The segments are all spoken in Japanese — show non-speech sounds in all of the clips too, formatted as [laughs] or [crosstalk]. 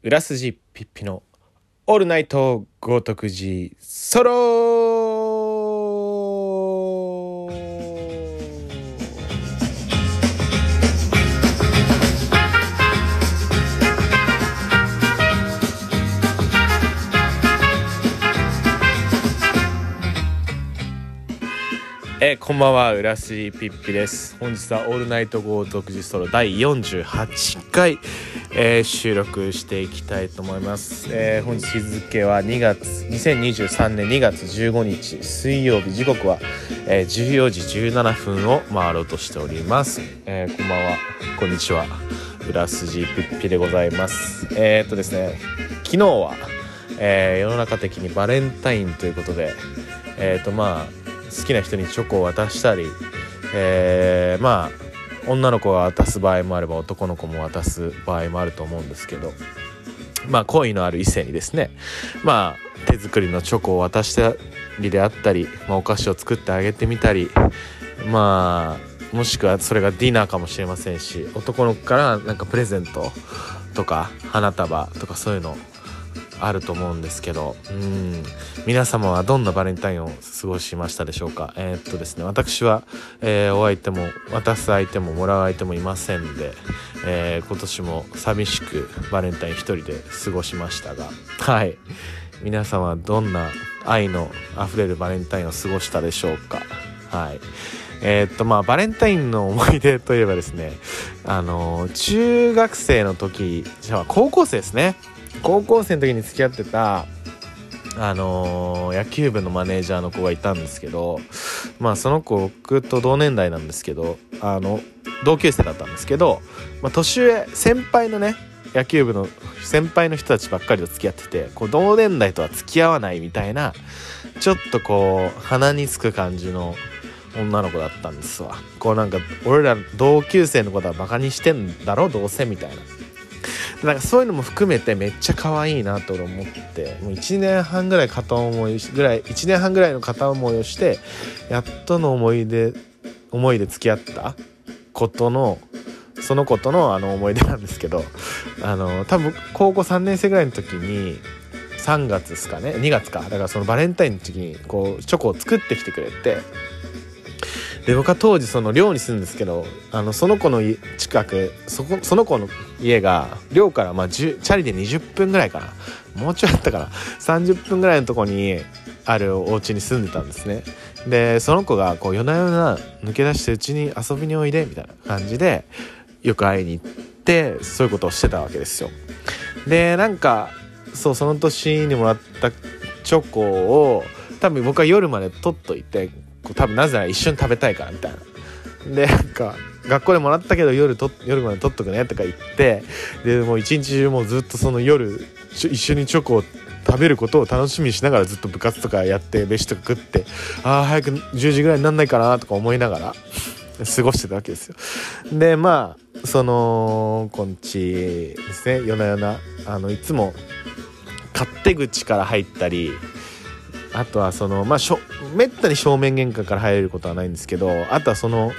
裏筋ピッピのオールナイト豪徳寺ソロえこんばんは浦筋ピッピです。本日はオールナイト豪徳寺ソロ第48回、えー収録していきたいと思います、えー本日付は2月2023年2月15日水曜日時刻は、えー14時17分を回ろうとしております、えーこんばんは。こんにちは。浦筋ピッピでございます。えーっとですね昨日は、えー世の中的にバレンタインということでえーっとまあ好きな人にチョコを渡したり、えーまあ女の子が渡す場合もあれば男の子も渡す場合もあると思うんですけどまあ好意のある異性にですねまあ手作りのチョコを渡したりであったり、まあ、お菓子を作ってあげてみたりまあもしくはそれがディナーかもしれませんし男の子からなんかプレゼントとか花束とかそういうのあると思うんですけどうん。皆様はどんなバレンタインを過ごしましたでしょうか？えーっとですね私は、えーお相手も渡す相手ももらう相手もいませんで、えー今年も寂しくバレンタイン一人で過ごしましたがはい。皆様はどんな愛のあふれるバレンタインを過ごしたでしょうか？はい。えーっとまあバレンタインの思い出といえばですねあのー中学生の時じゃあ高校生ですね。高校生の時に付き合ってたあのー野球部のマネージャーの子がいたんですけどまあその子僕と同年代なんですけどあの同級生だったんですけど、まあ、年上先輩のね野球部の先輩の人たちばっかりと付き合っててこう同年代とは付き合わないみたいなちょっとこう鼻につく感じの女の子だったんですわ。こうなんか俺ら同級生のことはバカにしてんだろどうせみたいな。なんかそういうのも含めてめっちゃ可愛いなと思ってもう1年半ぐらい片思いぐらい1年半ぐらいの片思いをしてやっとの思い出思いで付き合ったことのその子とのあの思い出なんですけどあの多分高校3年生ぐらいの時に3月ですかね2月か。だからそのバレンタインの時にこうチョコを作ってきてくれてで僕は当時その寮に住んですけどあのその子の近くそこその子の家が寮からまあチャリで20分ぐらいかな。もうちょいあったかな30分ぐらいのとこにあるお家に住んでたんですね。でその子がこう夜な夜な抜け出してうちに遊びにおいでみたいな感じでよく会いに行ってそういうことをしてたわけですよ。でなんかそうその年にもらったチョコを多分僕は夜まで取っといて多分なぜなら一緒に食べたいからみたいな。でなんか学校でもらったけど夜と夜まで取っとくねとか言ってでもう一日中もうずっとその夜一緒にチョコを食べることを楽しみにしながらずっと部活とかやって飯とか食ってああ早く10時ぐらいになんないかなとか思いながら過ごしてたわけですよ。でまあそのこんちですね。夜な夜なあのいつも勝手口から入ったりあとはそのまあしょめったに正面玄関から入れることはないんですけどあとはその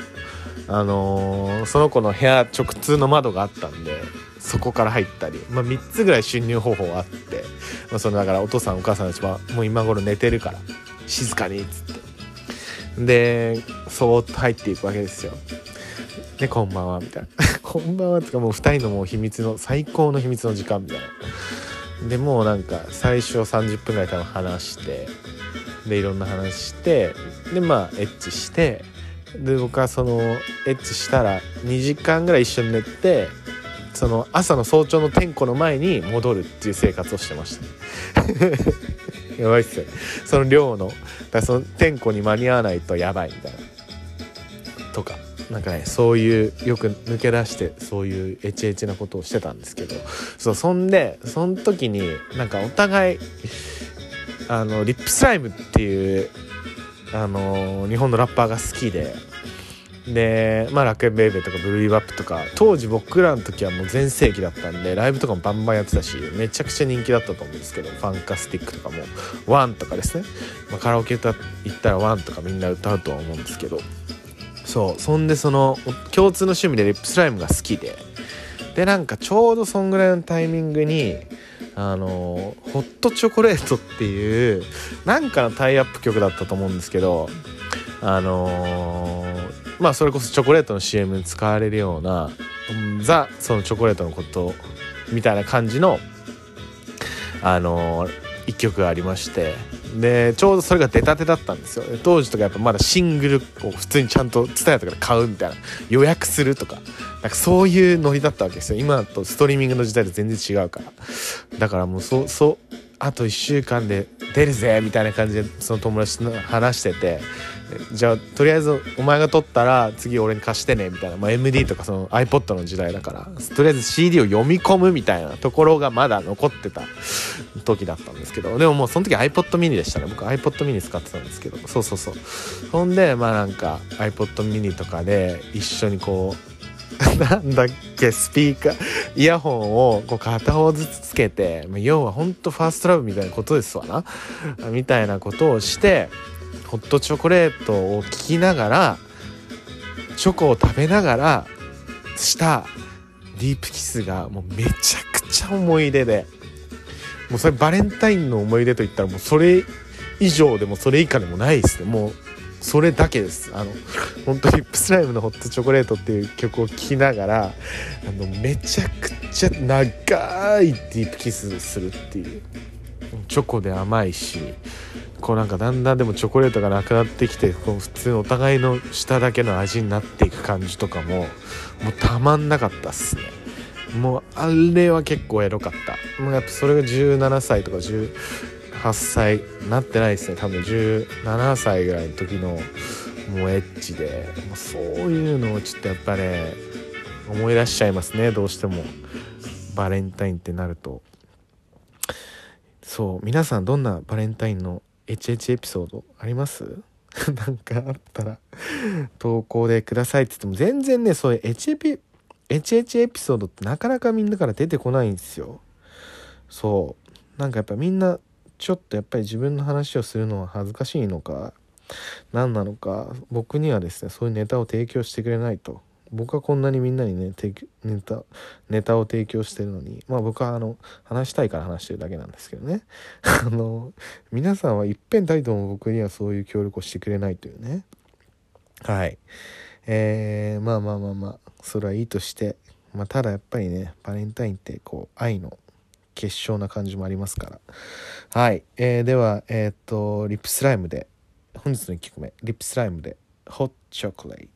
あのーその子の部屋直通の窓があったんでそこから入ったり、まあ、3つぐらい侵入方法あって、まあ、そのだからお父さんお母さんたちはもう今頃寝てるから静かにっつって。でそーっと入っていくわけですよ。でこんばんはみたいな。[laughs] こんばんはってかもう2人のもう秘密の最高の秘密の時間みたいな。でもうなんか最初30分ぐらい多分話してでいろんな話してでまあエッチしてで僕はそのエッチしたら2時間ぐらい一緒に寝てその朝の早朝の点呼の前に戻るっていう生活をしてました。[laughs] やばいっすよね。その量のだその点呼に間に合わないとやばいみたいな。とかなんかねそういうよく抜け出してそういうエチエチなことをしてたんですけど。そうそんでその時になんかお互いあの RIP SLYME っていうあの日本のラッパーが好きで。でまあ楽園ベイベーとか BLUE BE-BOP とか当時僕らの時はもう全盛期だったんでライブとかもバンバンやってたしめちゃくちゃ人気だったと思うんですけどファンカスティックとかも ONEとかですね、まあ、カラオケ歌行ったら ONEとかみんな歌うとは思うんですけど。そうそんでその共通の趣味で RIP SLYME が好きで。でなんかちょうどそんぐらいのタイミングにあのホットチョコレートっていうなんかのタイアップ曲だったと思うんですけどあのー、まあそれこそチョコレートの CM に使われるようなザそのチョコレートのことみたいな感じのあのー、一曲がありましてでちょうどそれが出たてだったんですよ。当時とかやっぱまだシングルを普通にちゃんと TSUTAYA とかで買うみたいな。予約するとか。なんかそういうノリだったわけですよ。今とストリーミングの時代と全然違うから。だからもうそうそうあと1週間で出るぜみたいな感じでその友達と話してて。じゃあとりあえずお前が撮ったら次俺に貸してねみたいな、まあ、MD とかその iPod の時代だから。とりあえず CD を読み込むみたいなところがまだ残ってた時だったんですけど。でももうその時 iPod mini でしたね。僕 iPod mini 使ってたんですけど。そうそうそう。ほんでまあなんか iPod mini とかで一緒にこう [laughs] なんだっけスピーカーイヤホンをこう片方ずつつけて要はほんとファーストラブみたいなことですわな。みたいなことをしてホットチョコレートを聴きながらチョコを食べながらしたディープキスがもうめちゃくちゃ思い出で。もうそれバレンタインの思い出といったらもうそれ以上でもそれ以下でもないですね。もうそれだけです。あの本当リップスライムのホットチョコレートっていう曲を聴きながらあのめちゃくちゃ長いディープキスするっていう。チョコで甘いしこうなんかだんだんでもチョコレートがなくなってきてこう普通お互いの舌だけの味になっていく感じとかももうたまんなかったっすね。もうあれは結構エロかった。もうやっぱそれが17歳とか18歳なってないですね。多分17歳ぐらいの時のもうエッチで。もうそういうのをちょっとやっぱね思い出しちゃいますね。どうしても。バレンタインってなると。そう皆さんどんなバレンタインの HH エピソードあります？[laughs] なんかあったら投稿でくださいって言っても全然ねそういう HH, HH エピソードってなかなかみんなから出てこないんですよ。そう。なんかやっぱみんなちょっとやっぱり自分の話をするのは恥ずかしいのか何なのか僕にはですねそういうネタを提供してくれないと。僕はこんなにみんなにねネタネタを提供してるのにまあ僕はあの話したいから話してるだけなんですけどね。[laughs] あの皆さんはいっぺんたりとも僕にはそういう協力をしてくれないというね。はい。えー、まあまあまあまあそれはいいとしてまあただやっぱりねバレンタインってこう愛の結晶な感じもありますから。はい、えー、ではえー、っとリップスライムで本日の1曲目リップスライムでホットチョコレート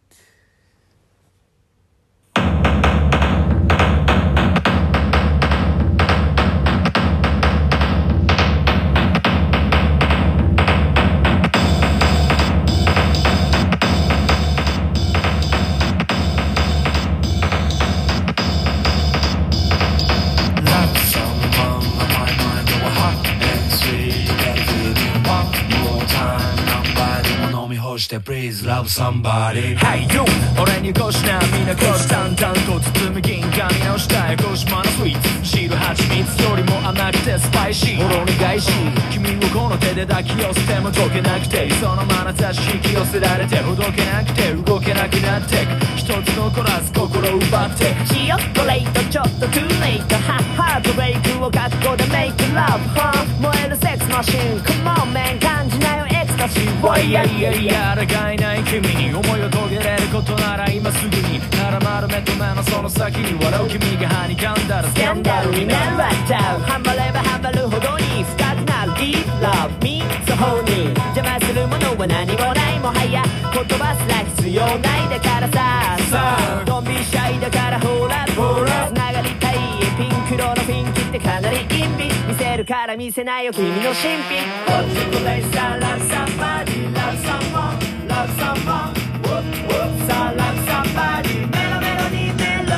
love somebody. Hey you 俺にこしなみなこし淡々と包む銀紙直したい。広島のスイーツ。汁蜂蜜よりも甘くてスパイシー。ほろ苦いし。君をこの手で抱き寄せても溶けなくて。その眼差し引き寄せられて。ほどけなくて。動けなくなってく。一つ残らず心奪ってチヨットレイトちょっとトゥーレイトハッハートブレイクを学校でメイクラブは燃えるセックスマシン。Come on man 感じなよエクスタシーワイヤイヤイヤ抗いない君に思いを遂げれることなら今すぐに。なら丸めと目のその先に笑う君が歯に噛んだら。スキャンダルになる。わっちゃうハマればハマるほどに深くなる。Deep love me so honey 邪魔するものは何もない。もはや言葉すら必要ない。だからさ。さドるから見せないよ君の神秘 Hot chocolate sa love somebody love someone love someone whoop whoop sa love somebody メロメロにメロ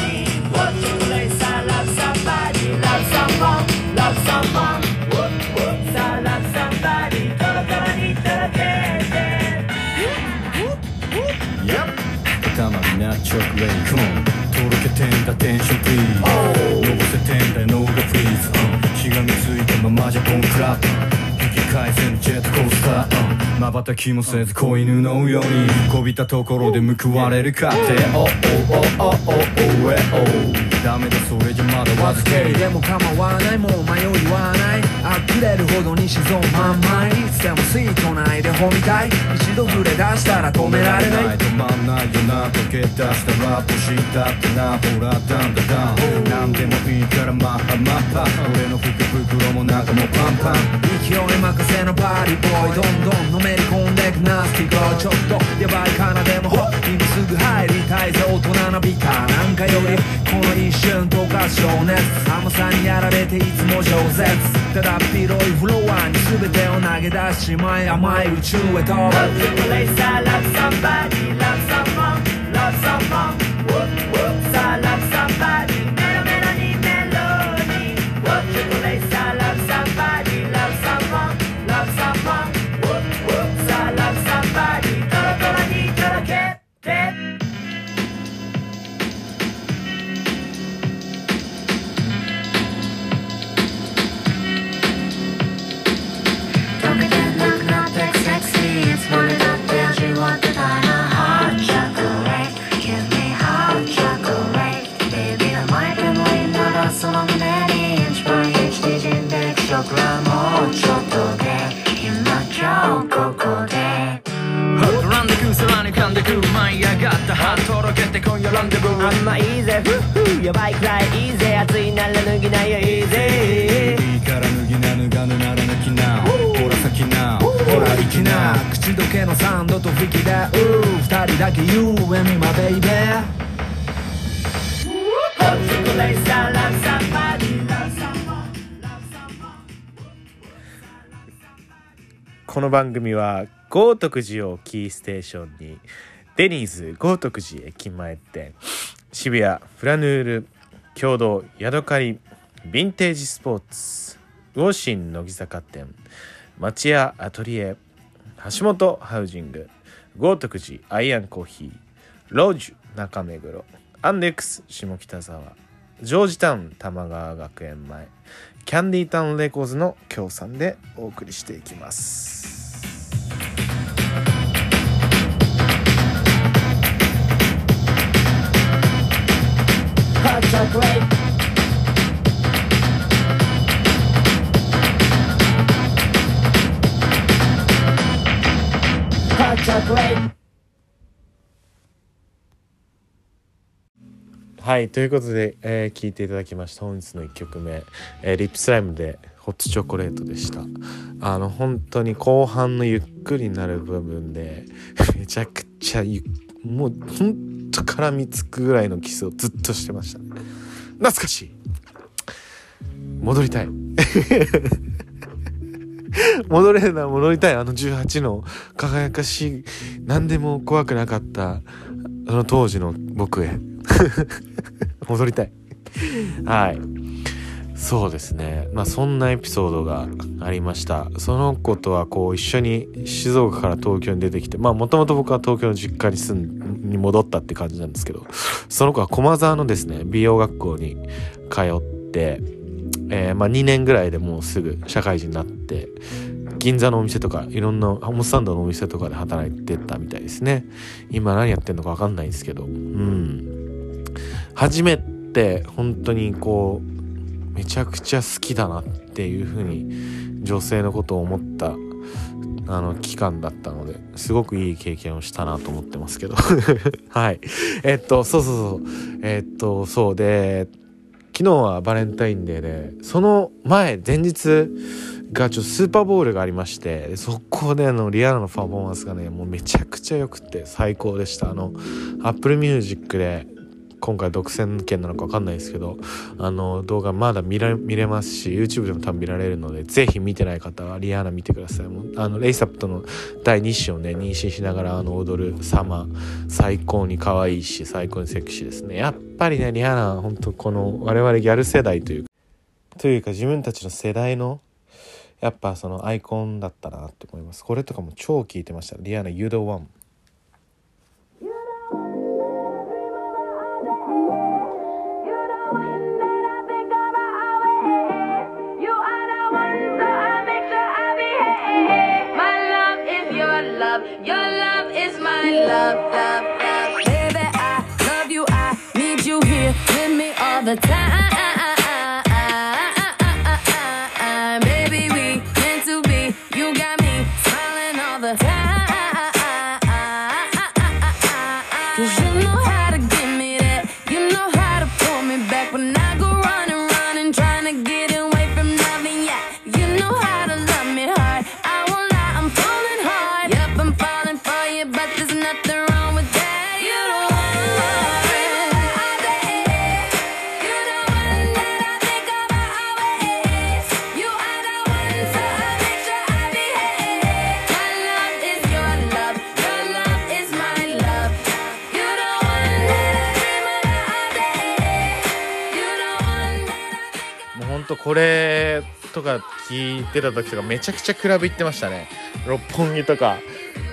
に Hot chocolate sa love somebody love someone love someone whoop whoop sa love somebody トロトロにとろけて Yep 頭になチョコレート Come on とろけてんだテンションプリーズのぼせてんだ脳がフリーズしがみついたままじゃボンクラップ引き返せぬジェットコースター。瞬きもせず子犬のようにこびたところで報われるかって。おおおおおおえおダメだそれじゃまだわずけでも構わないもう迷いはない呆れるほどに沈むまんまいつでもスイート内で褒みたい一度触れ出したら止められない止まんないよな溶け出したら欲しいだってなほらダンダダン何でもいいからマッハマッハ俺の服袋も中もパンパン勢い任せのパーリーボーイどんどんのめり込んでくナスティガーちょっとヤバいかなでもほ今すぐ入りたいぜ大人のビターなんかよりこの一瞬溶か情熱甘さにやられていつも饒舌ただ広いフロアに全てを投げ出ししまい甘い宇宙へと Love somebody, love someone, love someone Whoop, whoop, I love somebody て今夜ランデブー。甘いぜフッフやばいくらいいいぜ熱いなら脱ぎないよいいぜいいから脱ぎな脱がぬなら抜きなほら先な。ほら行きな。口どけのサンドと吹きでう。ー二人だけ You and me my baby Hot chocolate I love somebody love someone love someone この番組は豪徳寺をキーステーションにデニーズ豪徳寺駅前店。渋谷フラヌール共同ヤドカリヴィンテージスポーツ魚心乃木坂店。町屋アトリエ橋本ハウジング豪徳寺アイアンコーヒーロージュ中目黒。アンデックス下北沢。ジョージタウン玉川学園前。キャンディータウンレコーズの協賛でお送りしていきます。はいということで、えー聞いていただきました本日の1曲目、えーリップスライムでホットチョコレートでした。あの本当に後半のゆっくりになる部分でめちゃくちゃゆもうほんと絡みつくぐらいのキスをずっとしてました。ね懐かしい。戻りたい。[laughs] 戻れるなら戻りたい。あの18の輝かしい。何でも怖くなかった。あの当時の僕へ。[laughs] 戻りたい。はい。そうですね。まあそんなエピソードがありました。その子とはこう一緒に静岡から東京に出てきてまあもともと僕は東京の実家に住んに戻ったって感じなんですけどその子は駒沢のですね美容学校に通ってえーまあ、2年ぐらいでもうすぐ社会人になって銀座のお店とかいろんなホームスタンドのお店とかで働いてたみたいですね。今何やってんのか分かんないんですけど。うん。初めて本当にこうめちゃくちゃ好きだなっていう風に女性のことを思ったあの期間だったのですごくいい経験をしたなと思ってますけど。[laughs] はい。えっとそうそうそう。えっとそうで昨日はバレンタインデーでその前前日がちょっとスーパーボールがありましてそこであのリアルのパフォーマンスがねもうめちゃくちゃ良くて最高でした。あの Apple Music で今回独占権なのか分かんないですけどあの動画まだ見ら見れますし YouTube でも多分見られるのでぜひ見てない方はリアーナ見てください。もうあのレイサップとの第2子をね妊娠しながらあの踊る様。最高に可愛いし最高にセクシーですね。やっぱりねリアーナは本当この我々ギャル世代というかというか自分たちの世代のやっぱそのアイコンだったなって思います。これとかも超聞いてました。リアーナ You the One love, love, love. Baby, I love you. I need you here with me all the time. とこれとか聞いてた時とかめちゃくちゃクラブ行ってましたね。六本木とか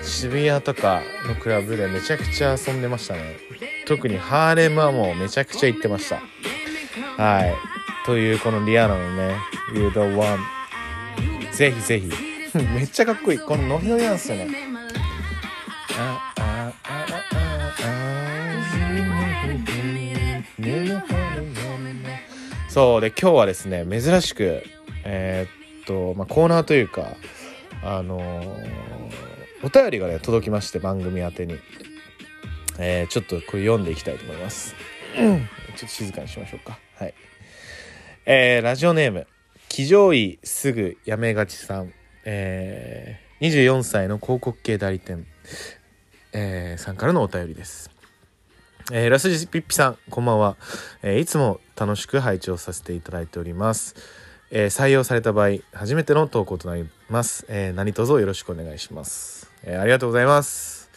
渋谷とかのクラブでめちゃくちゃ遊んでましたね。特にハーレムはもうめちゃくちゃ行ってました。はい。というこのリアナのね「You the one」ぜひぜひ。[laughs] めっちゃかっこいい。このノリノリなんですよね。あそうで今日はですね珍しくえーっと、まあ、コーナーというかあのーお便りがね届きまして番組宛てに、えーちょっとこれ読んでいきたいと思います。[clears throat] ちょっと静かにしましょうか。はい。えーラジオネーム騎乗位すぐやめがちさん、えー24歳の広告系代理店、えーさんからのお便りですえーラスジピッピさんこんばんは、えーいつも楽しく配置をさせていただいております、えー採用された場合初めての投稿となります、えー何卒よろしくお願いします、えありがとうございます、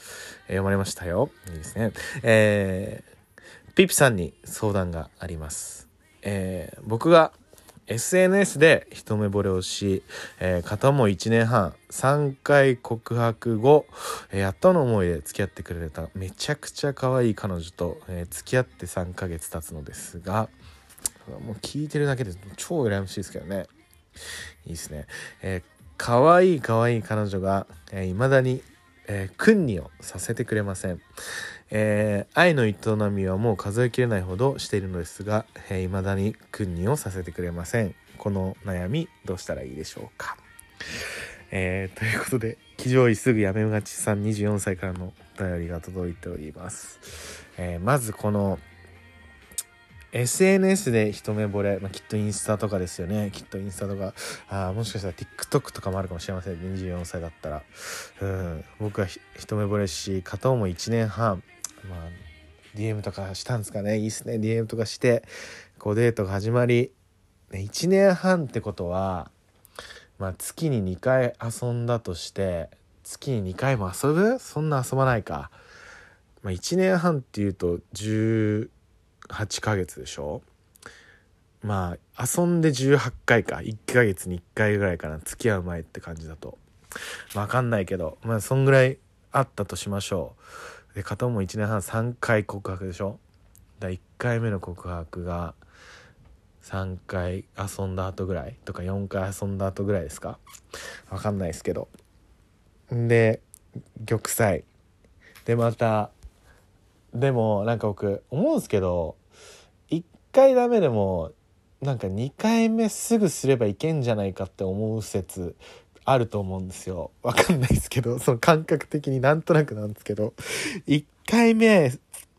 え読まれましたよ。いいですね。えーピッピさんに相談があります、え僕が SNS で一目惚れをし、えー片思い1年半3回告白後、えーやっとの思いで付き合ってくれためちゃくちゃ可愛い彼女と、えー付き合って3ヶ月経つのですがもう聞いてるだけで超羨ましいですけどね。いいですね、えー、可愛い可愛い彼女が、えー、だに、えー、訓にをさせてくれません。えー愛の営みはもう数えきれないほどしているのですが、えー、未だに訓にをさせてくれません。この悩みどうしたらいいでしょうか。えーということで騎乗位すぐやめがちさん24歳からのお便りが届いております、えーまずこの SNS で一目惚れ、まあ、きっとインスタとかですよね。きっとインスタとかあもしかしたら TikTok とかもあるかもしれません24歳だったら。うん。僕は一目惚れし片思い1年半。まあ DM とかしたんですかね。いいっすね。DM とかしてこうデートが始まり、ね、1年半ってことはまあ月に2回遊んだとして月に2回も遊ぶ？そんな遊ばないか、まあ、1年半っていうと18ヶ月でしょ？まあ遊んで18回か。1ヶ月に1回ぐらいかな。付き合う前って感じだと。わかんないけどまあそんぐらいあったとしましょう。で片思い1年半3回告白でしょ？だ1回目の告白が3回遊んだ後ぐらいとか4回遊んだ後ぐらいですか？わかんないですけど。で玉砕。でまたでもなんか僕思うんですけど1回ダメでもなんか2回目すぐすればいけんじゃないかって思う説あると思うんですよ。わかんないですけどその感覚的になんとなくなんですけど。1回目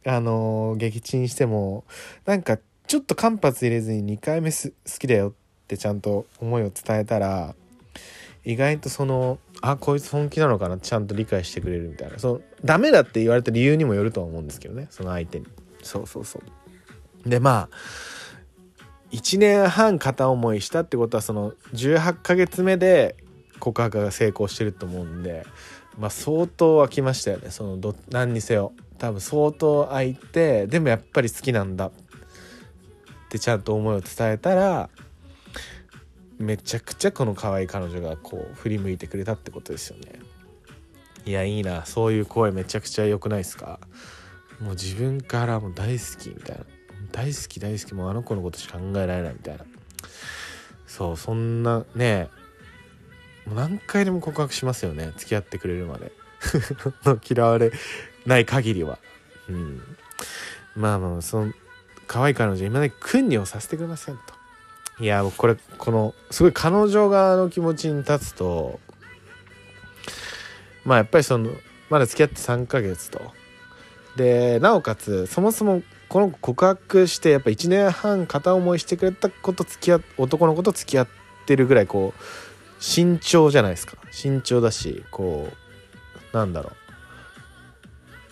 あのー撃沈してもなんかちょっと間髪入れずに2回目好きだよってちゃんと思いを伝えたら意外とそのあこいつ本気なのかなちゃんと理解してくれるみたいな。そのダメだって言われた理由にもよるとは思うんですけどねその相手に。そうそうそう。でまあ1年半片思いしたってことはその18ヶ月目で告白が成功してると思うんでまあ相当湧きましたよね。そのど何にせよ。多分相当空いてでもやっぱり好きなんだ。ってちゃんと思いを伝えたらめちゃくちゃこの可愛い彼女がこう振り向いてくれたってことですよね。いやいいな。そういう声めちゃくちゃ良くないですか？もう自分からも大好きみたいな。大好き大好き。もうあの子のことしか考えられないみたいな。そうそんなね何回でも告白しますよね。付き合ってくれるまで。[laughs] 嫌われない限りは。うん。まあまあその可愛い彼女今まで訓練をさせてくれませんと。いや僕これこのすごい彼女側の気持ちに立つとまあやっぱりそのまだ付き合って3ヶ月と。でなおかつそもそもこの告白してやっぱ1年半片思いしてくれたこと付き合男の子と付き合ってるぐらいこう慎重じゃないですか。慎重だしこうなんだろう。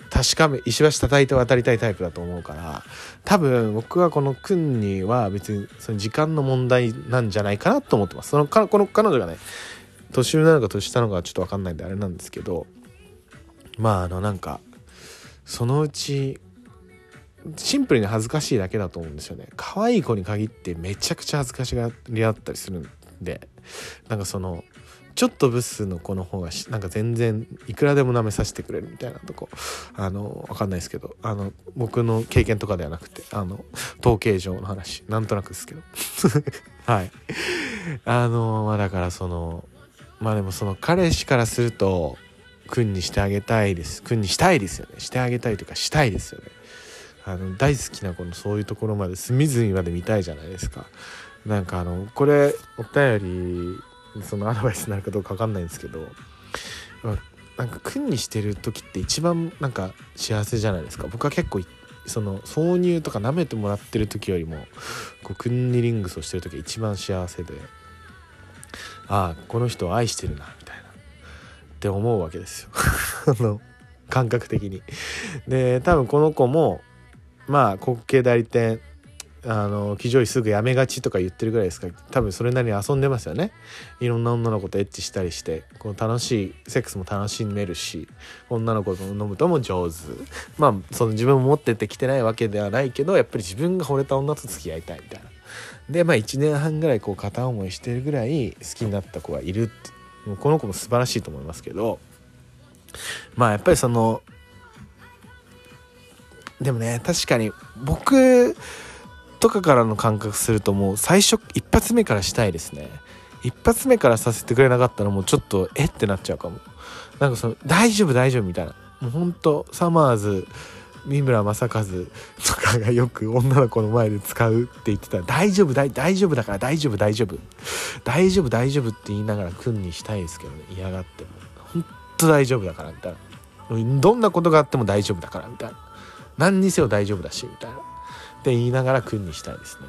確かめ石橋叩いて渡りたいタイプだと思うから多分僕はこの君には別にその時間の問題なんじゃないかなと思ってます。そのかこの彼女がね年上なのか年下なのかちょっと分かんないんであれなんですけどまああのなんかそのうちシンプルに恥ずかしいだけだと思うんですよね。可愛い子に限ってめちゃくちゃ恥ずかしがりあったりするんでなんかそのちょっとブスの子の方がなんか全然いくらでも舐めさせてくれるみたいなとこあのわかんないですけどあの僕の経験とかではなくてあの統計上の話なんとなくですけど。[laughs] はい。あのまあだからそのまあでもその彼氏からすると君にしてあげたいです。君にしたいですよね。してあげたいというかしたいですよね。あの大好きな子のそういうところまで隅々まで見たいじゃないですか。なんかあのこれお便りそのアドバイスになるかどうか分かんないんですけどまあなんか君にしてる時って一番なんか幸せじゃないですか。僕は結構その挿入とか舐めてもらってる時よりもこうクンニリングスをしてる時が一番幸せでああこの人を愛してるなみたいな。って思うわけですよ。[laughs] あの感覚的に。で多分この子もまあ国慶代理店あの騎乗位すぐやめがちとか言ってるぐらいですから多分それなりに遊んでますよね。いろんな女の子とエッチしたりしてこう楽しいセックスも楽しめるし女の子と飲むとも上手。まあその自分も持ってってきてないわけではないけどやっぱり自分が惚れた女と付き合いたいみたいな。でまあ1年半ぐらいこう片思いしてるぐらい好きになった子がいるもうこの子も素晴らしいと思いますけど。まあやっぱりそのでもね確かに僕とかからの感覚するともう最初一発目からしたいですね。一発目からさせてくれなかったらもうちょっとえってなっちゃうかも。なんかその大丈夫大丈夫みたいな。もうほんとサマーズ三村正和とかがよく女の子の前で使うって言ってた。ら大丈夫大大丈夫だから大丈夫大丈夫。大丈夫大丈夫って言いながら君にしたいですけどね。嫌がっても。ほんと大丈夫だからみたいな。どんなことがあっても大丈夫だからみたいな。何にせよ大丈夫だしみたいな。って言いながら君にしたいですね。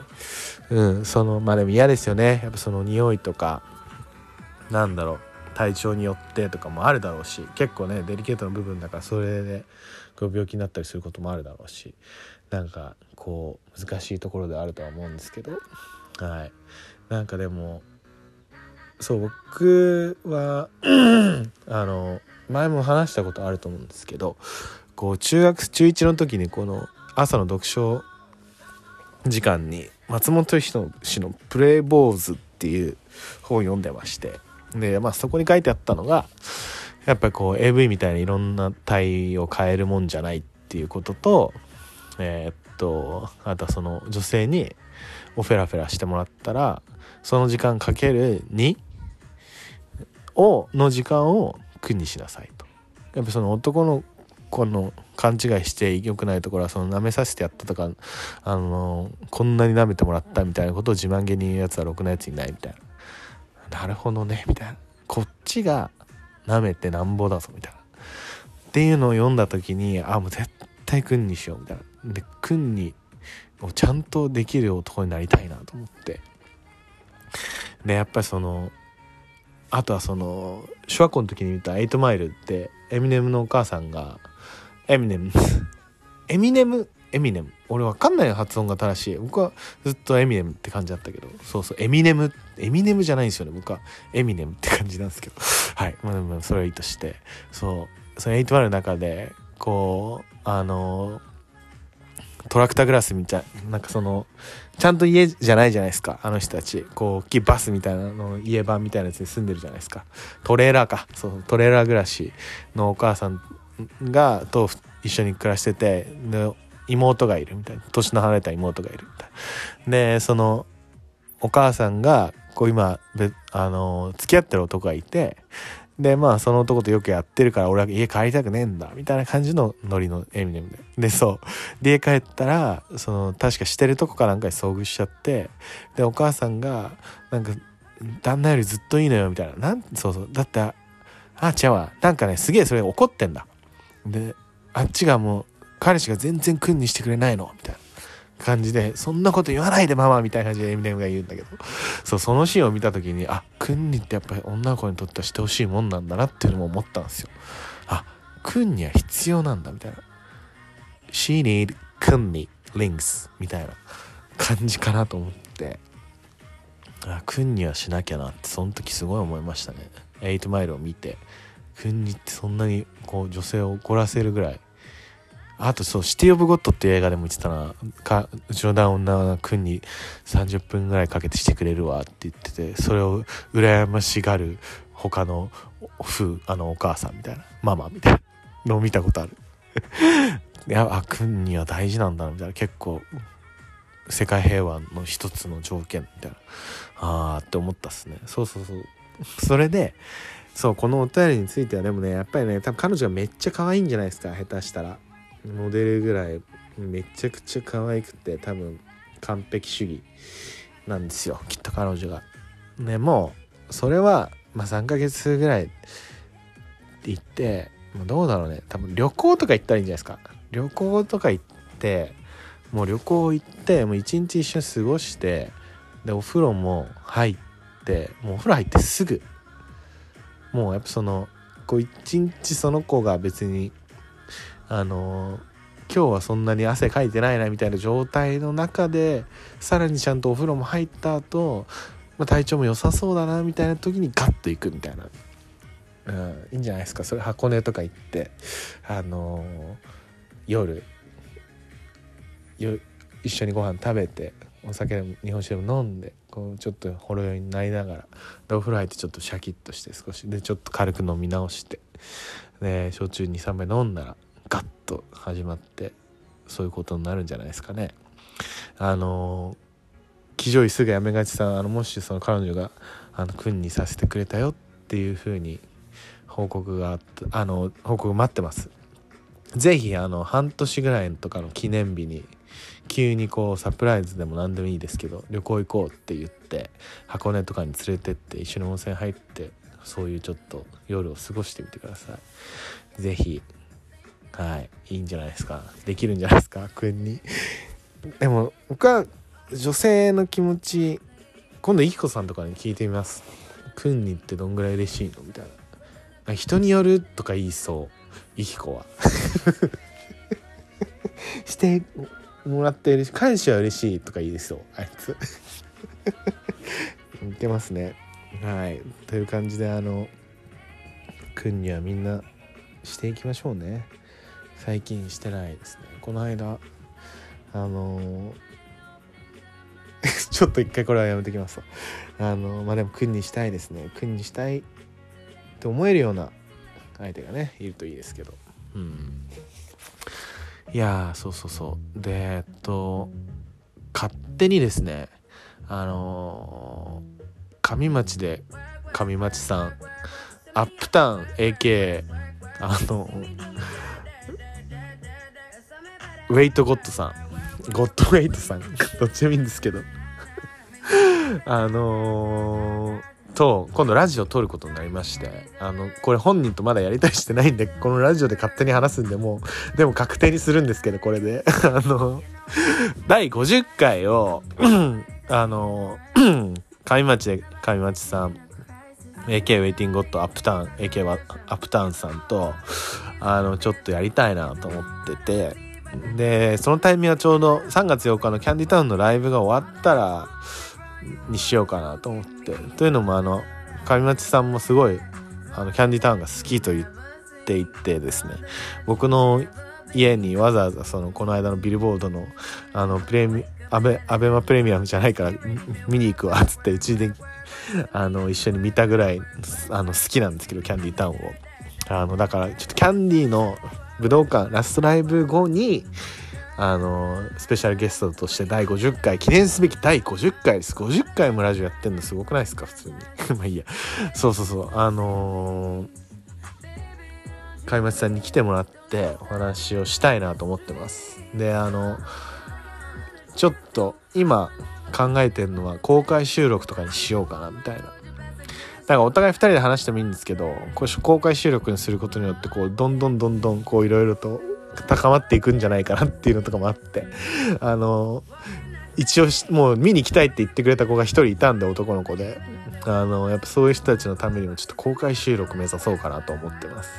うんそのまあでも嫌ですよね。やっぱその匂いとかなんだろう体調によってとかもあるだろうし結構ねデリケートな部分だからそれでこう病気になったりすることもあるだろうしなんかこう難しいところであるとは思うんですけど。はい。なんかでもそう僕は [clears throat] あの前も話したことあると思うんですけどこう中学中1の時にこの朝の読書時間に松本人志の「プレイボーズ」っていう本を読んでましてで、まあ、そこに書いてあったのがやっぱりこう AV みたいにいろんな体を変えるもんじゃないっていうこととえーっとあとはその女性にオフェラフェラしてもらったらその時間かける2をの時間を苦にしなさいと。やっぱその男の子の勘違いして良くないところはその舐めさせてやったとかあのこんなに舐めてもらったみたいなことを自慢げに言うやつはろくなやついないみたいな。なるほどねみたいな。こっちが舐めてなんぼだぞみたいな。っていうのを読んだ時にあもう絶対君にしようみたいな。で君にをちゃんとできる男になりたいなと思って。でやっぱりそのあとはその小学校の時に見た「エイトマイル」ってエミネムのお母さんがエミネムエミネムエミネム俺わかんない発音が正しい。僕はずっとエミネムって感じだったけど。そうそう。エミネムエミネムじゃないんですよね。僕はエミネムって感じなんですけど。[laughs] はい。まあでもそれはいいとして。そう。そのエイトマイルの中でこうあのトラクターグラスみたいなんかそのちゃんと家じゃないじゃないですか。あの人たち。こう大きいバスみたいなの家版みたいなやつに住んでるじゃないですか。トレーラーか。そう。トレーラー暮らしのお母さんがと一緒に暮らしてて妹がいるみたいな。年の離れた妹がいるみたいな。でそのお母さんがこう今あの付き合ってる男がいてでまあその男とよくやってるから俺は家帰りたくねえんだみたいな感じのノリのエミネムで。でそう。で家帰ったらその確かしてるとこかなんかに遭遇しちゃってでお母さんがなんか旦那よりずっといいのよみたいな。なんそうそう。だってああちゃうわ。なんかねすげえそれ怒ってんだ。であっちがもう彼氏が全然君にしてくれないのみたいな感じでそんなこと言わないでママみたいな感じでエミネムが言うんだけど。そうそのシーンを見た時にあ君にってやっぱり女の子にとってはしてほしいもんなんだなっていうのも思ったんですよ。あ君には必要なんだみたいな。She need 君に links みたいな感じかなと思って。あ君にはしなきゃなってその時すごい思いましたね。8マイルを見て。君にってそんなにこう女性を怒らせるぐらい。あとそう「シティ・オブ・ゴッド」っていう映画でも言ってたな。かうちの旦那は君に30分ぐらいかけてしてくれるわって言っててそれを羨ましがる他の夫あのお母さんみたいな。ママみたいな。のを見たことある。い [laughs] やあ君には大事なんだなみたいな。結構世界平和の一つの条件みたいな。あーって思ったっすね。そうそうそう。それでそうこのお便りについてはでもねやっぱりね多分彼女がめっちゃ可愛いんじゃないですか下手したら。モデルぐらいめちゃくちゃ可愛くて多分完璧主義なんですよきっと彼女が。ねもうそれは、まあ、3ヶ月ぐらいって言ってもうどうだろうね。多分旅行とか行ったらいいんじゃないですか。旅行とか行ってもう旅行行ってもう一日一緒に過ごしてでお風呂も入ってもうお風呂入ってすぐもうやっぱそのこう一日その子が別にあの今日はそんなに汗かいてないなみたいな状態の中でさらにちゃんとお風呂も入った後、まあ体調も良さそうだなみたいな時にガッと行くみたいな、うん、いいんじゃないですか。それ箱根とか行ってあの夜一緒にご飯食べてお酒でも日本酒でも飲んでこうちょっとほろ酔いになりながらでお風呂入ってちょっとシャキッとして少しでちょっと軽く飲み直してで焼酎23杯飲んだらガッと始まってそういうことになるんじゃないですかね。あの騎乗位すぐやめがちさんあのもしその彼女があの君にさせてくれたよっていう風に報告があったあの報告待ってます。ぜひあの半年ぐらいとかの記念日に急にこうサプライズでも何でもいいですけど旅行行こうって言って箱根とかに連れてって一緒に温泉入ってそういうちょっと夜を過ごしてみてください。ぜひはいいいんじゃないですか。できるんじゃないですか？君に。でも僕は女性の気持ち今度いきこさんとかに聞いてみます。君にってどんぐらい嬉しいの？みたいな。人によるとか言いそう。いきこは。してもらって嬉しい彼氏は嬉しいとか言いそう。あいつ。[laughs] 似てますね。はい。という感じであの君にはみんなしていきましょうね。最近してないですね。この間あのー [laughs] ちょっと一回これはやめてきますわ。あのまあでも君にしたいですね。君にしたいと思えるような相手がねいるといいですけど。うんいやーそうそうそう。でえっと勝手にですねあのー上町で上町さんアップタウン AK あのウェイトゴッドさんゴッドウェイトさんどっちでもいいんですけど。[laughs] あのーと今度ラジオ撮ることになりましてあのこれ本人とまだやりたりしてないんでこのラジオで勝手に話すんでもうでも確定にするんですけどこれで。[laughs] あの第50回を [clears throat] あの [clears throat] 上町で上町さん AK ウェイティングゴッドアップタウン AK はアップタウンさんとあのちょっとやりたいなと思っててでそのタイミングはちょうど3月8日のキャンディタウンのライブが終わったらにしようかなと思って。というのもあの上町さんもすごいあのキャンディタウンが好きと言っていてですね。僕の家にわざわざそのこの間のビルボードのあのプレミアベアベマプレミアムじゃないから見に行くわっつってうちであの一緒に見たぐらいあの好きなんですけどキャンディタウンを。あのだからちょっとキャンディの武道館ラストライブ後にあのスペシャルゲストとして第50回記念すべき第50回です。50回もラジオやってんのすごくないですか？普通に。[laughs] まあいいや。そうそうそう。あのー開松さんに来てもらってお話をしたいなと思ってます。であのちょっと今考えてるのは公開収録とかにしようかなみたいな。だからお互い2人で話してもいいんですけどこう公開収録にすることによってこうどんどんどんどんこういろいろと高まっていくんじゃないかなっていうのとかもあって。あの一応もう見に行きたいって言ってくれた子が一人いたんで男の子で。あのやっぱそういう人たちのためにもちょっと公開収録目指そうかなと思ってます。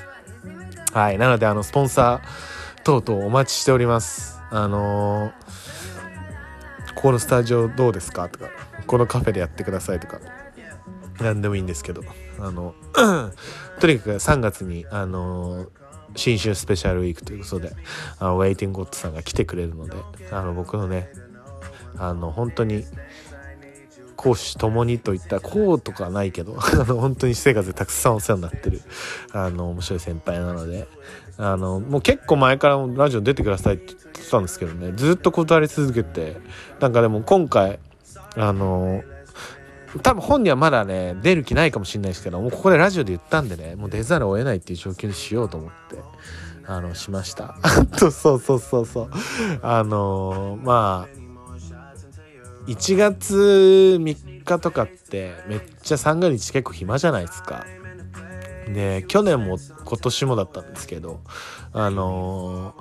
はいなのであのスポンサー等々お待ちしております。あのここのスタジオどうですか？とかこのカフェでやってくださいとか何でもいいんですけど。あの [clears throat] とにかく3月にあの新春スペシャルウィークということであのウェイティングゴッドさんが来てくれるのであの僕のねあの本当に講師ともにといったこうとかないけど [laughs] あの本当に私生活でたくさんお世話になってるあの面白い先輩なのであのもう結構前からラジオ出てくださいって言ってたんですけどねずっと断り続けてなんかでも今回あの多分本にはまだね出る気ないかもしれないですけどもうここでラジオで言ったんでねもう出ざるを得ないっていう状況にしようと思ってあのしました [laughs] あとそうそうそうそうあのまあ1月3日とかってめっちゃ三が日結構暇じゃないですか。で去年も今年もだったんですけどあの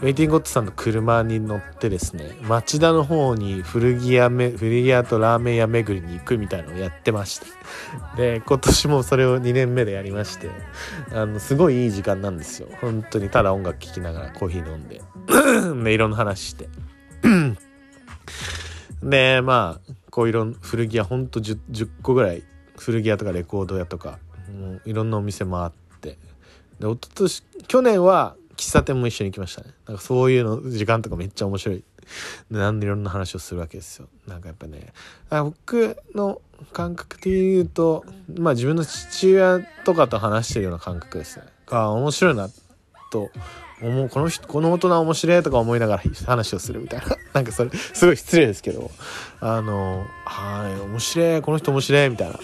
ウェイティングゴッドさんの車に乗ってですね町田の方に古着屋め古着屋とラーメン屋巡りに行くみたいなのをやってましてで今年もそれを2年目でやりましてあのすごいいい時間なんですよ。本当にただ音楽聴きながらコーヒー飲んで [clears throat] でいろんな話して。[clears throat] でまあこういろん古着屋ほんと 10, 10個ぐらい古着屋とかレコード屋とかもういろんなお店回って。で一昨年去年は喫茶店も一緒に行きましたね。なんかそういうの時間とかめっちゃ面白い。でなんでいろんな話をするわけですよ。なんかやっぱねあ僕の感覚で言うとまあ自分の父親とかと話してるような感覚ですね。あ面白いなと思う。この人この大人面白いとか思いながら話をするみたいな。[laughs] なんかそれすごい失礼ですけど。あのはい面白いこの人面白いみたいな。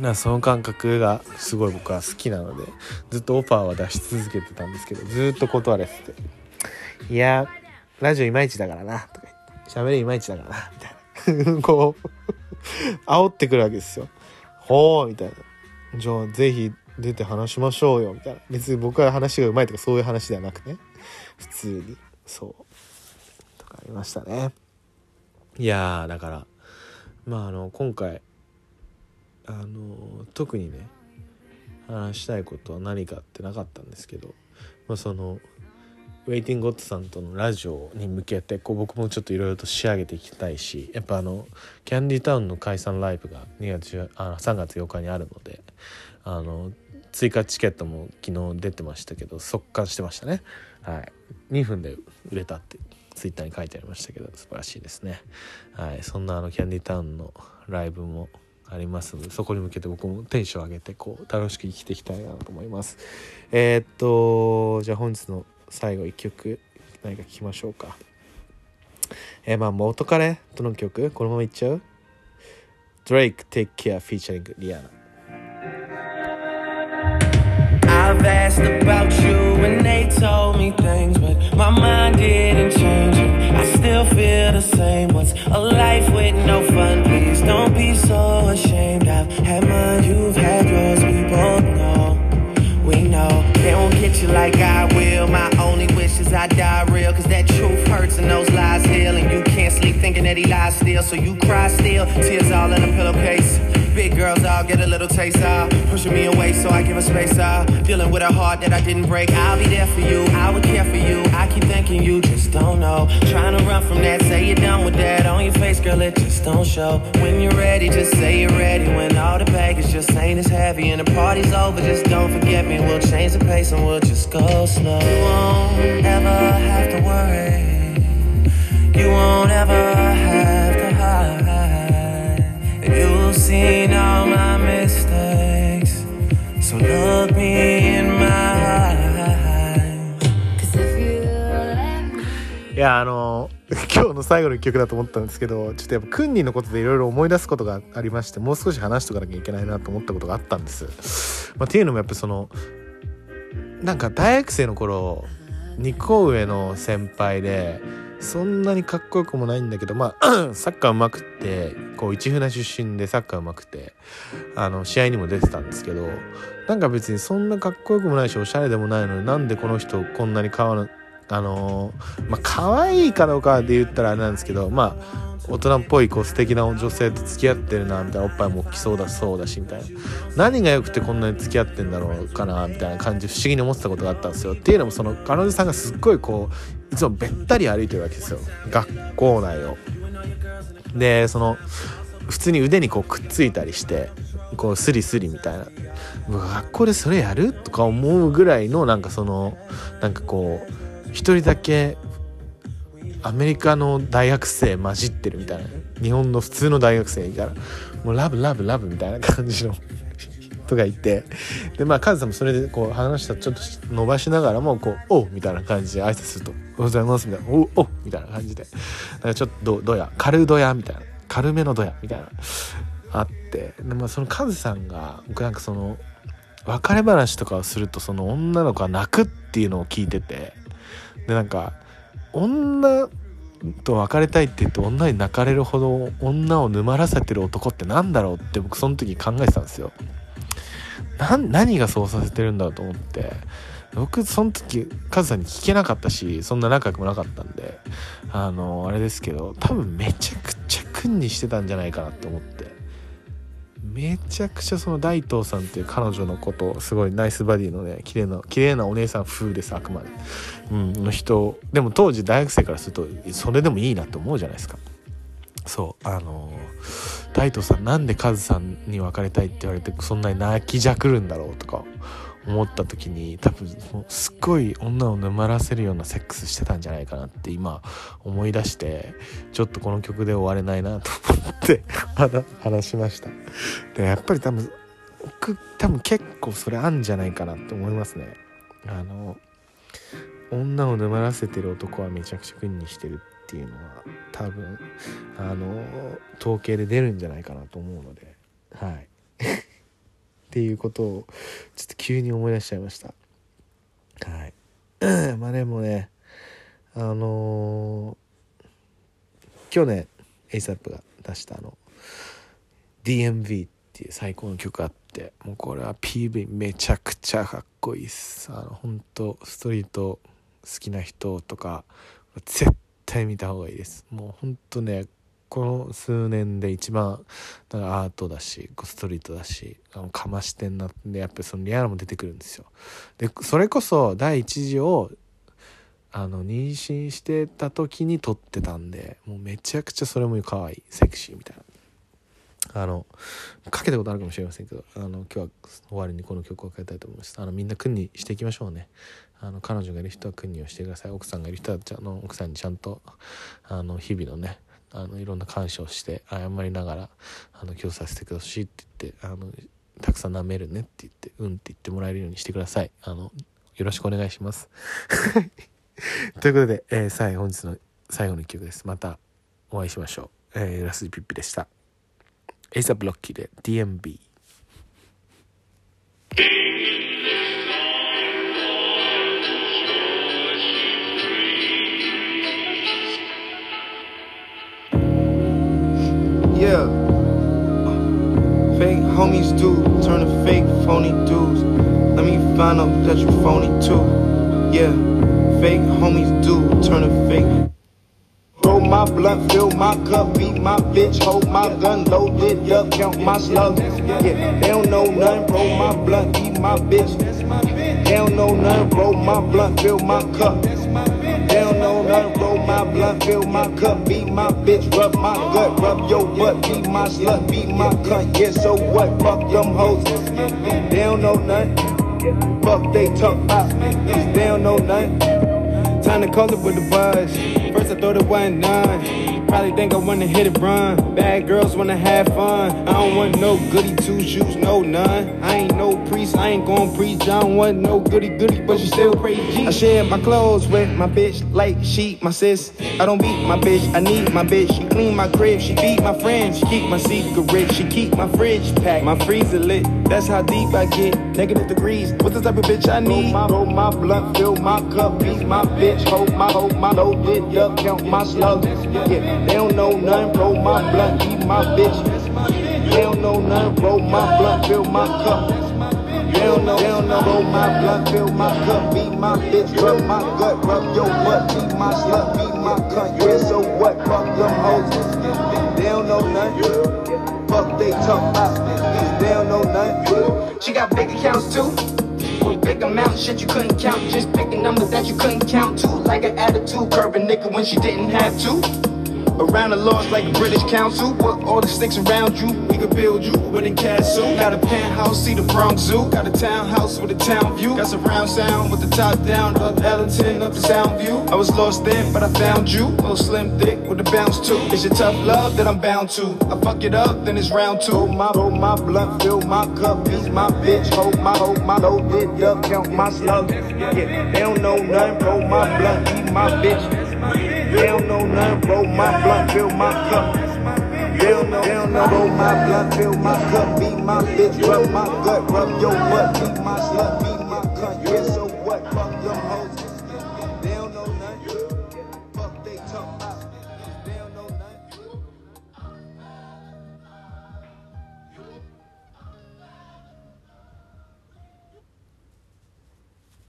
なその感覚がすごい僕は好きなのでずっとオファーは出し続けてたんですけどずっと断れてて「いやラジオいまいちだからな」とか言って「喋りいまいちだからな」みたいな。[laughs] こう煽ってくるわけですよ「ほう」みたいな「じゃあぜひ出て話しましょうよ」みたいな。別に僕は話がうまいとかそういう話ではなくね。普通に。そう。とかありましたね。いやーだからまああの今回あの特にね話したいことは何かってなかったんですけど、まあ、そのウェイティングゴッドさんとのラジオに向けてこう僕もちょっといろいろと仕上げていきたいしやっぱあのキャンディタウンの解散ライブが2月あ3月8日にあるのであの追加チケットも昨日出てましたけど速乾してましたね。はい。2分で売れたってツイッターに書いてありましたけど素晴らしいですね。はい。そんなあのキャンディタウンのライブもありますのでそこに向けて僕もテンション上げてこう楽しく生きていきたいなと思います。えー、っとじゃあ本日の最後1曲何か聴きましょうか。えー、まあ元彼との曲このままいっちゃう？Drake Take Care featuring リアナ I've asked about lies still, so you cry still. Tears all in a pillowcase. Big girls all get a little taste of pushing me away so I give her space uh. Dealing with a heart that I didn't break. I'll be there for you. I would care for you. I keep thinking you. Just don't know. Trying to run from that. Say you're done with that on your face girl. It just don't show. When you're ready just say you're ready. When all the baggage just ain't as heavy and the party's over just don't forget me. We'll change the pace and we'll just go slow. You won't ever have to worry you won't ever have to hide You've seen all my mistakes, so look me in my eyes. Cause if you let me やあの [laughs] 今日の最後の一曲だと思ったんですけどちょっとやっぱクンニーのことでいろいろ思い出すことがありましてもう少し話しとかなきゃいけないなと思ったことがあったんです。まあ、っていうのもやっぱそのなんか大学生の頃2個上の先輩でそんなにかっこよくもないんだけどまあ [clears throat] サッカーうまくってこう市船出身でサッカーうまくてあの試合にも出てたんですけどなんか別にそんなかっこよくもないしおしゃれでもないのになんでこの人こんなにかわあのーまあ可愛いかどうかで言ったらあれなんですけどまあ大人っぽいこう素敵な女性と付き合ってるなみたいなおっぱいも大きそうだそうだしみたいな。何が良くてこんなに付き合ってんだろうかなみたいな感じ不思議に思ってたことがあったんですよ。っていうのもその彼女さんがすっごいこういつもべったり歩いてるわけですよ。学校内を。でその普通に腕にこうくっついたりしてこうスリスリみたいな。学校でそれやる？とか思うぐらいのなんかそのなんかこう一人だけアメリカの大学生混じってるみたいな。日本の普通の大学生みたいなもうラブラブラブみたいな感じの人がいて。でまあカズさんもそれでこう話したちょっと伸ばしながらもこう「おう」みたいな感じで挨拶すると「おはようございます」みたいな「おうお」みたいな感じで。なんかちょっとどどや軽どやみたいな。軽めのどやみたいな。あって。で、まあ、そのカズさんが僕なんかその別れ話とかをするとその女の子が泣くっていうのを聞いてて。でなんか女と別れたいって言って女に泣かれるほど女を沼らせてる男ってなんだろうって僕その時考えてたんですよ。何がそうさせてるんだろうと思って僕その時カズさんに聞けなかったしそんな仲良くもなかったんであのあれですけど多分めちゃくちゃ君にしてたんじゃないかなって思ってめちゃくちゃその大東さんっていう彼女のことすごいナイスバディのね綺麗な綺麗なお姉さん風ですあくまで、うん、の人でも当時大学生からするとそれでもいいなって思うじゃないですか。そうあの大東さんなんでカズさんに別れたいって言われてそんなに泣きじゃくるんだろうとか。思った時に多分すっごい女を沼らせるようなセックスしてたんじゃないかなって今思い出してちょっとこの曲で終われないなと思って [laughs] 話しました。でやっぱり多分僕多分結構それあんじゃないかなって思いますね。あの女を沼らせてる男はめちゃくちゃ君にしてるっていうのは多分あの統計で出るんじゃないかなと思うのではい。っていうことをちょっと急に思い出しちゃいました。はい。[clears throat] まあでもねあのー去年 ASAP が出したあの DMV っていう最高の曲があってもうこれは PV めちゃくちゃかっこいいっす。あの本当ストリート好きな人とか絶対見た方がいいです。もう本当ねこの数年で一番だからアートだしストリートだしあのかましてんなってやっぱりそのリアルも出てくるんですよ。でそれこそ第一次をあの妊娠してた時に撮ってたんでもうめちゃくちゃそれも可愛いセクシーみたいな。あのかけたことあるかもしれませんけどあの今日は終わりにこの曲をかけたいと思います。あのみんな君にしていきましょうね。あの彼女がいる人は君にをしてください。奥さんがいる人はちゃんの奥さんにちゃんとあの日々のねあのいろんな感謝をして謝りながらあの今日させてくださいって言ってあのたくさん舐めるねって言ってうんって言ってもらえるようにしてください。あのよろしくお願いします。[laughs] ということで、えー、最後本日の最後の一曲です。またお会いしましょう、えー、ラスジピッピでした。ASAP ロッキーで DMB Yeah. Fake homies do turn to fake phony dudes. Let me find out that you phony too. Yeah. Fake homies do turn to fake. Roll my blunt, fill my cup, beat my bitch, hold my gun, load it up, count my slugs. Yeah, they don't know nothing, roll my blunt, eat my bitch. They don't know nothing, roll my blunt, fill my cup. Don't know nothing, roll my blunt, fill my cup, beat my bitch, rub my gut, rub your butt, beat my slut, beat my cunt. Yeah, so what? Fuck them hoes. Don't know nothing. Fuck they talk about. Don't know nothing. Time to call it with the buzz. First I thought it wasn't none. Probably think I wanna hit it run. Bad girls wanna have fun. I don't want no goody two shoes, no none. I ain't no priest, I ain't gon' preach. I don't want no goody goody, but you still pray G. I share my clothes with my bitch like she my sis. I don't beat my bitch, I need my bitch. She clean my crib, she feed my friends. She keep my secret, she keep my fridge packed, my freezer lit. That's how deep I get. Negative degrees. what the type of bitch I need? Roll my, roll my blunt, fill my cup, beat my bitch, hold my, hold my loaded up, count my slugs. Yeah, they don't know nothing. Roll my blunt, eat my bitch. They don't know nothing. Roll my blunt, fill my cup. They don't know, they don't know. Roll my blunt, fill my cup, beat my bitch, rub my gut, rub your butt, beat my slut, beat my cunt. Yeah, so what? Fuck them hoes. They don't know nothing. Fuck they talk about. They don't know nothing. She got big accounts too. Big amounts, shit you couldn't count. Just picking numbers that you couldn't count to. Like an attitude, curb a nigga when she didn't have to. Around the laws like a British council. Put all the sticks around you. We could build you a castle. Got a penthouse, see the Bronx Zoo. Got a townhouse with a town view. Got surround sound with the top down. Up Ellington, up the sound view. I was lost then, but I found you. Little slim thick with a bounce too. It's your tough love that I'm bound to. I fuck it up, then it's round two. Roll my, roll my blunt, fill my cup. Beat my bitch, hold my, hold my loaded up, count my slugs. Yeah, they don't know nothing. Roll my blunt, eat my bitch. They don't know nothing, roll my blunt, fill my cup. They don't know, they don't know, roll my blunt, fill my cup, beat my bitch, rub my gut, rub your butt, beat my slut, beat